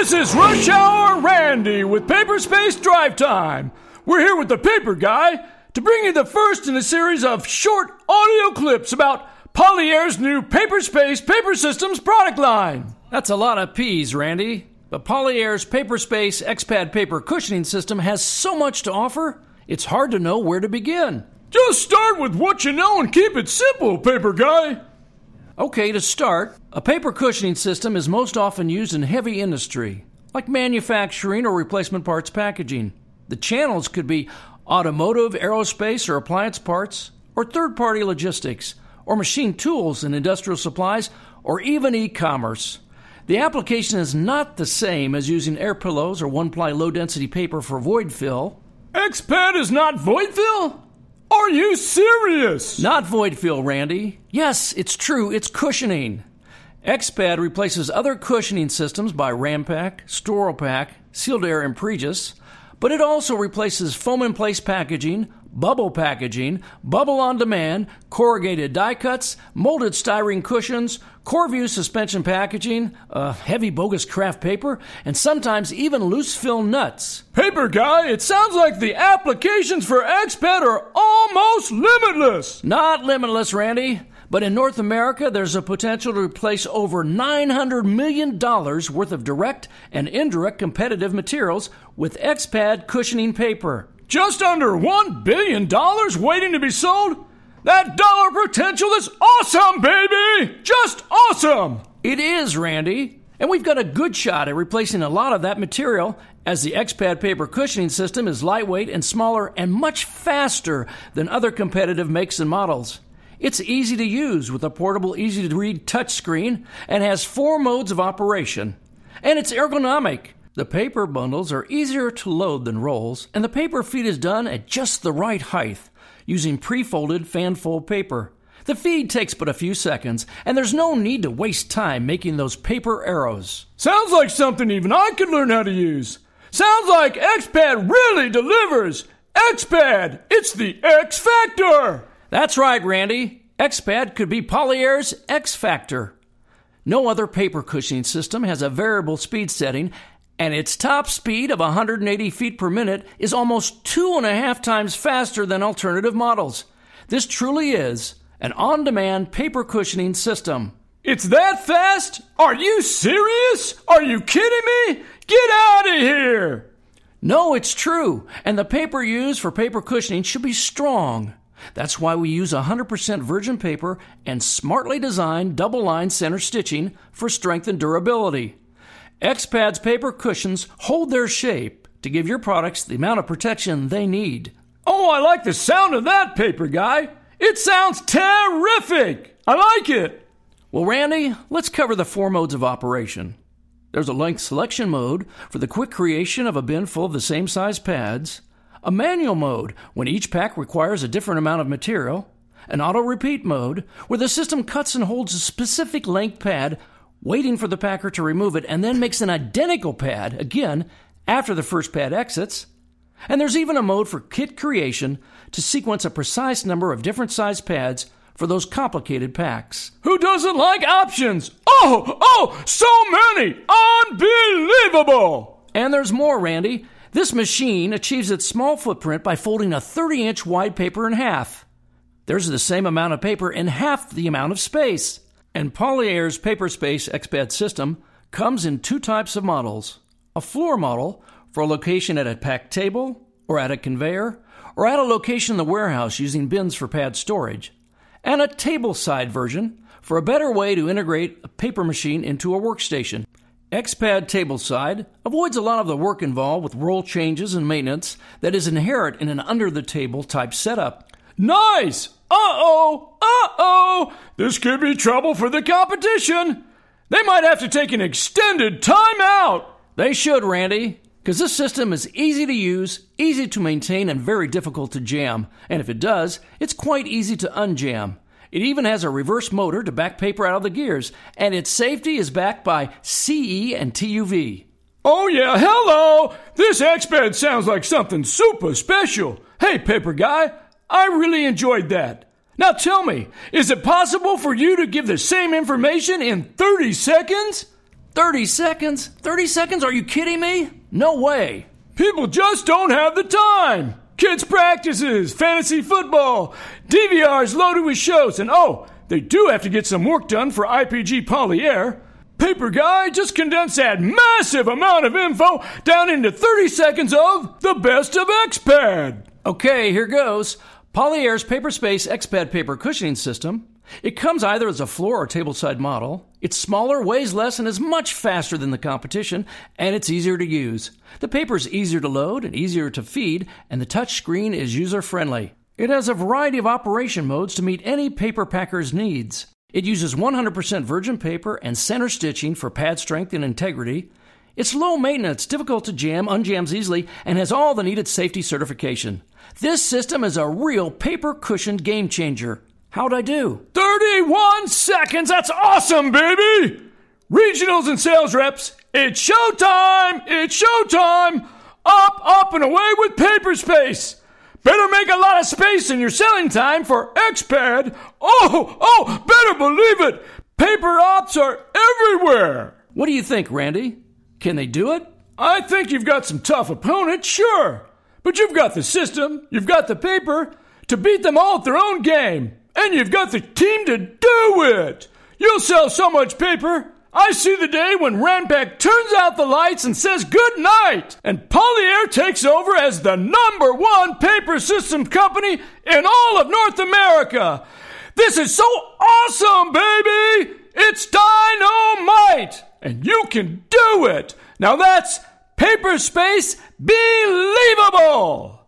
This is Rush Hour Randy with Paperspace Drive Time. We're here with the Paper Guy to bring you the first in a series of short audio clips about Polyair's new Paperspace Paper Systems product line. That's a lot of P's, Randy. But Polyair's Paperspace XPad paper cushioning system has so much to offer, it's hard to know where to begin. Just start with what you know and keep it simple, Paper Guy. Okay, to start, a paper cushioning system is most often used in heavy industry, like manufacturing or replacement parts packaging. The channels could be automotive, aerospace, or appliance parts, or third party logistics, or machine tools and industrial supplies, or even e commerce. The application is not the same as using air pillows or one ply low density paper for void fill. XPad is not void fill? Are you serious? Not void fill, Randy. Yes, it's true, it's cushioning. XPad replaces other cushioning systems by Ranpak, Storopack, Sealed Air, and Pregis, but it also replaces foam in place packaging, bubble packaging, bubble on demand, corrugated die cuts, molded styrene cushions, Korrvu suspension packaging, uh, heavy bogus kraft paper, and sometimes even loose fill nuts. Paper Guy, it sounds like the applications for XPad are almost limitless. Not limitless, Randy. But in North America, there's a potential to replace over $900 million worth of direct and indirect competitive materials with XPad cushioning paper. Just under $1 billion waiting to be sold? That dollar potential is awesome, baby! Just awesome! It is, Randy. And we've got a good shot at replacing a lot of that material as the XPad paper cushioning system is lightweight and smaller and much faster than other competitive makes and models. It's easy to use with a portable, easy to read touchscreen and has four modes of operation. And it's ergonomic. The paper bundles are easier to load than rolls, and the paper feed is done at just the right height using pre folded fan fold paper. The feed takes but a few seconds, and there's no need to waste time making those paper arrows. Sounds like something even I could learn how to use. Sounds like XPad really delivers. XPad, it's the X Factor. That's right, Randy. XPad could be Polyair's X Factor. No other paper cushioning system has a variable speed setting, and its top speed of 180 feet per minute is almost two and a half times faster than alternative models. This truly is an on demand paper cushioning system. It's that fast? Are you serious? Are you kidding me? Get out of here! No, it's true, and the paper used for paper cushioning should be strong. That's why we use 100% virgin paper and smartly designed double line center stitching for strength and durability. XPad's paper cushions hold their shape to give your products the amount of protection they need. Oh, I like the sound of that, paper guy. It sounds terrific. I like it. Well, Randy, let's cover the four modes of operation. There's a length selection mode for the quick creation of a bin full of the same size pads a manual mode when each pack requires a different amount of material, an auto repeat mode where the system cuts and holds a specific length pad, waiting for the packer to remove it, and then makes an identical pad again after the first pad exits. And there's even a mode for kit creation to sequence a precise number of different size pads for those complicated packs. Who doesn't like options? Oh, oh, so many! Unbelievable! And there's more, Randy. This machine achieves its small footprint by folding a 30 inch wide paper in half. There's the same amount of paper in half the amount of space. And Polyair's Paperspace XPad system comes in two types of models a floor model for a location at a packed table or at a conveyor or at a location in the warehouse using bins for pad storage, and a table side version for a better way to integrate a paper machine into a workstation. XPad Tableside avoids a lot of the work involved with roll changes and maintenance that is inherent in an under the table type setup. Nice! Uh oh! Uh oh! This could be trouble for the competition! They might have to take an extended timeout! They should, Randy, because this system is easy to use, easy to maintain, and very difficult to jam. And if it does, it's quite easy to unjam. It even has a reverse motor to back paper out of the gears, and its safety is backed by CE and TUV. Oh, yeah, hello! This XPad sounds like something super special. Hey, paper guy, I really enjoyed that. Now tell me, is it possible for you to give the same information in 30 seconds? 30 seconds? 30 seconds? Are you kidding me? No way. People just don't have the time. Kids' practices, fantasy football, DVRs loaded with shows, and oh, they do have to get some work done for IPG Polyair. Paper Guy just condensed that massive amount of info down into 30 seconds of the best of XPad. Okay, here goes. Polyair's Paperspace XPad paper cushioning system. It comes either as a floor or tableside model. It's smaller, weighs less, and is much faster than the competition, and it's easier to use. The paper is easier to load and easier to feed, and the touch screen is user friendly. It has a variety of operation modes to meet any paper packer's needs. It uses 100% virgin paper and center stitching for pad strength and integrity. It's low maintenance, difficult to jam, unjams easily, and has all the needed safety certification. This system is a real paper cushioned game changer. How'd I do? 31 seconds! That's awesome, baby! Regionals and sales reps, it's showtime! It's showtime! Up, up, and away with Paperspace! Better make a lot of space in your selling time for XPad. Oh, oh, better believe it. Paper ops are everywhere. What do you think, Randy? Can they do it? I think you've got some tough opponents, sure. But you've got the system, you've got the paper to beat them all at their own game, and you've got the team to do it. You'll sell so much paper, I see the day when Ranpak turns out the lights and says good night, and Polyair takes over as the number one paper system company in all of North America. This is so awesome, baby! It's dynamite! And you can do it! Now that's Paperspace Believable!